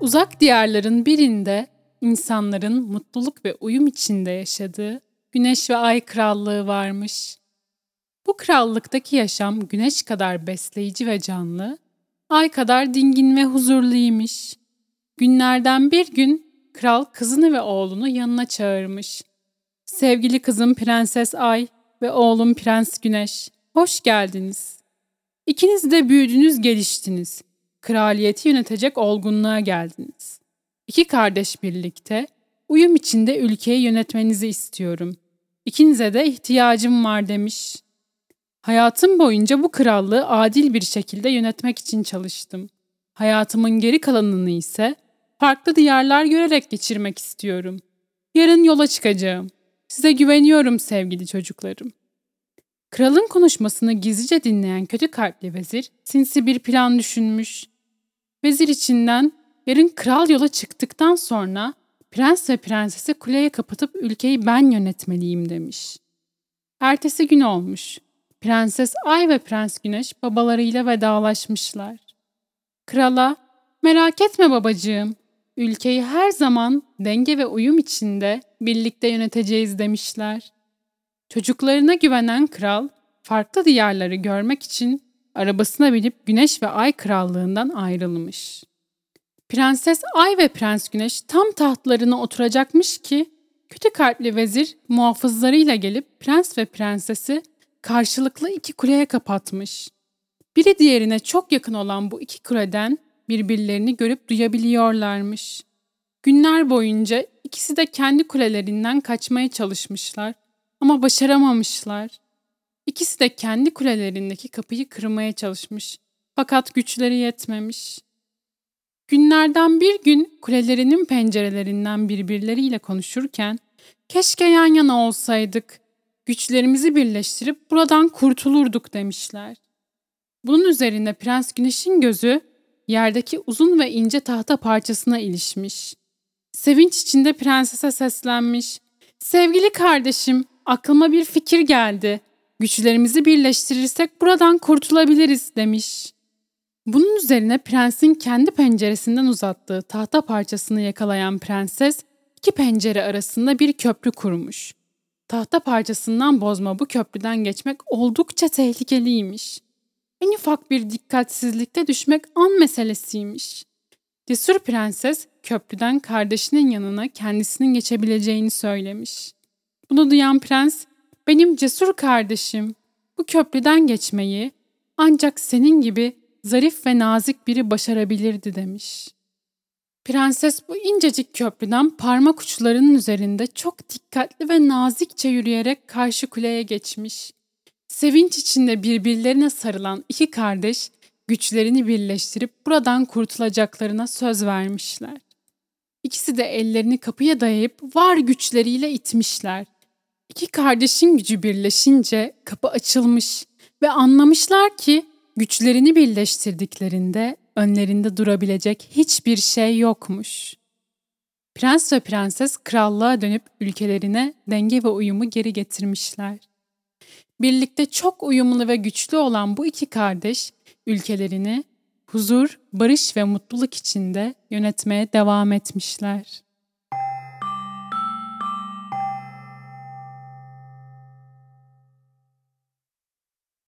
Uzak diyarların birinde insanların mutluluk ve uyum içinde yaşadığı Güneş ve Ay Krallığı varmış. Bu krallıktaki yaşam güneş kadar besleyici ve canlı, ay kadar dingin ve huzurluymuş. Günlerden bir gün kral kızını ve oğlunu yanına çağırmış. Sevgili kızım Prenses Ay ve oğlum Prens Güneş, hoş geldiniz. İkiniz de büyüdünüz, geliştiniz. Kraliyeti yönetecek olgunluğa geldiniz. İki kardeş birlikte uyum içinde ülkeyi yönetmenizi istiyorum. İkinize de ihtiyacım var demiş. Hayatım boyunca bu krallığı adil bir şekilde yönetmek için çalıştım. Hayatımın geri kalanını ise farklı diyarlar görerek geçirmek istiyorum. Yarın yola çıkacağım. Size güveniyorum sevgili çocuklarım. Kralın konuşmasını gizlice dinleyen kötü kalpli vezir sinsi bir plan düşünmüş. Vezir içinden yarın kral yola çıktıktan sonra prens ve prensesi kuleye kapatıp ülkeyi ben yönetmeliyim demiş. Ertesi gün olmuş. Prenses Ay ve Prens Güneş babalarıyla vedalaşmışlar. Krala, merak etme babacığım, ülkeyi her zaman denge ve uyum içinde birlikte yöneteceğiz demişler. Çocuklarına güvenen kral, farklı diyarları görmek için arabasına binip Güneş ve Ay krallığından ayrılmış. Prenses Ay ve Prens Güneş tam tahtlarına oturacakmış ki kötü kalpli vezir muhafızlarıyla gelip prens ve prensesi karşılıklı iki kuleye kapatmış. Biri diğerine çok yakın olan bu iki kuleden birbirlerini görüp duyabiliyorlarmış. Günler boyunca ikisi de kendi kulelerinden kaçmaya çalışmışlar ama başaramamışlar. İkisi de kendi kulelerindeki kapıyı kırmaya çalışmış. Fakat güçleri yetmemiş. Günlerden bir gün kulelerinin pencerelerinden birbirleriyle konuşurken keşke yan yana olsaydık, güçlerimizi birleştirip buradan kurtulurduk demişler. Bunun üzerine Prens Güneş'in gözü yerdeki uzun ve ince tahta parçasına ilişmiş. Sevinç içinde prensese seslenmiş. Sevgili kardeşim, aklıma bir fikir geldi. Güçlerimizi birleştirirsek buradan kurtulabiliriz demiş. Bunun üzerine prensin kendi penceresinden uzattığı tahta parçasını yakalayan prenses iki pencere arasında bir köprü kurmuş. Tahta parçasından bozma bu köprüden geçmek oldukça tehlikeliymiş. En ufak bir dikkatsizlikte düşmek an meselesiymiş. Cesur prenses köprüden kardeşinin yanına kendisinin geçebileceğini söylemiş. Bunu duyan prens, benim cesur kardeşim, bu köprüden geçmeyi ancak senin gibi zarif ve nazik biri başarabilirdi demiş. Prenses bu incecik köprüden parmak uçlarının üzerinde çok dikkatli ve nazikçe yürüyerek karşı kuleye geçmiş. Sevinç içinde birbirlerine sarılan iki kardeş güçlerini birleştirip buradan kurtulacaklarına söz vermişler. İkisi de ellerini kapıya dayayıp var güçleriyle itmişler. İki kardeşin gücü birleşince kapı açılmış ve anlamışlar ki güçlerini birleştirdiklerinde önlerinde durabilecek hiçbir şey yokmuş. Prens ve prenses krallığa dönüp ülkelerine denge ve uyumu geri getirmişler. Birlikte çok uyumlu ve güçlü olan bu iki kardeş ülkelerini huzur, barış ve mutluluk içinde yönetmeye devam etmişler.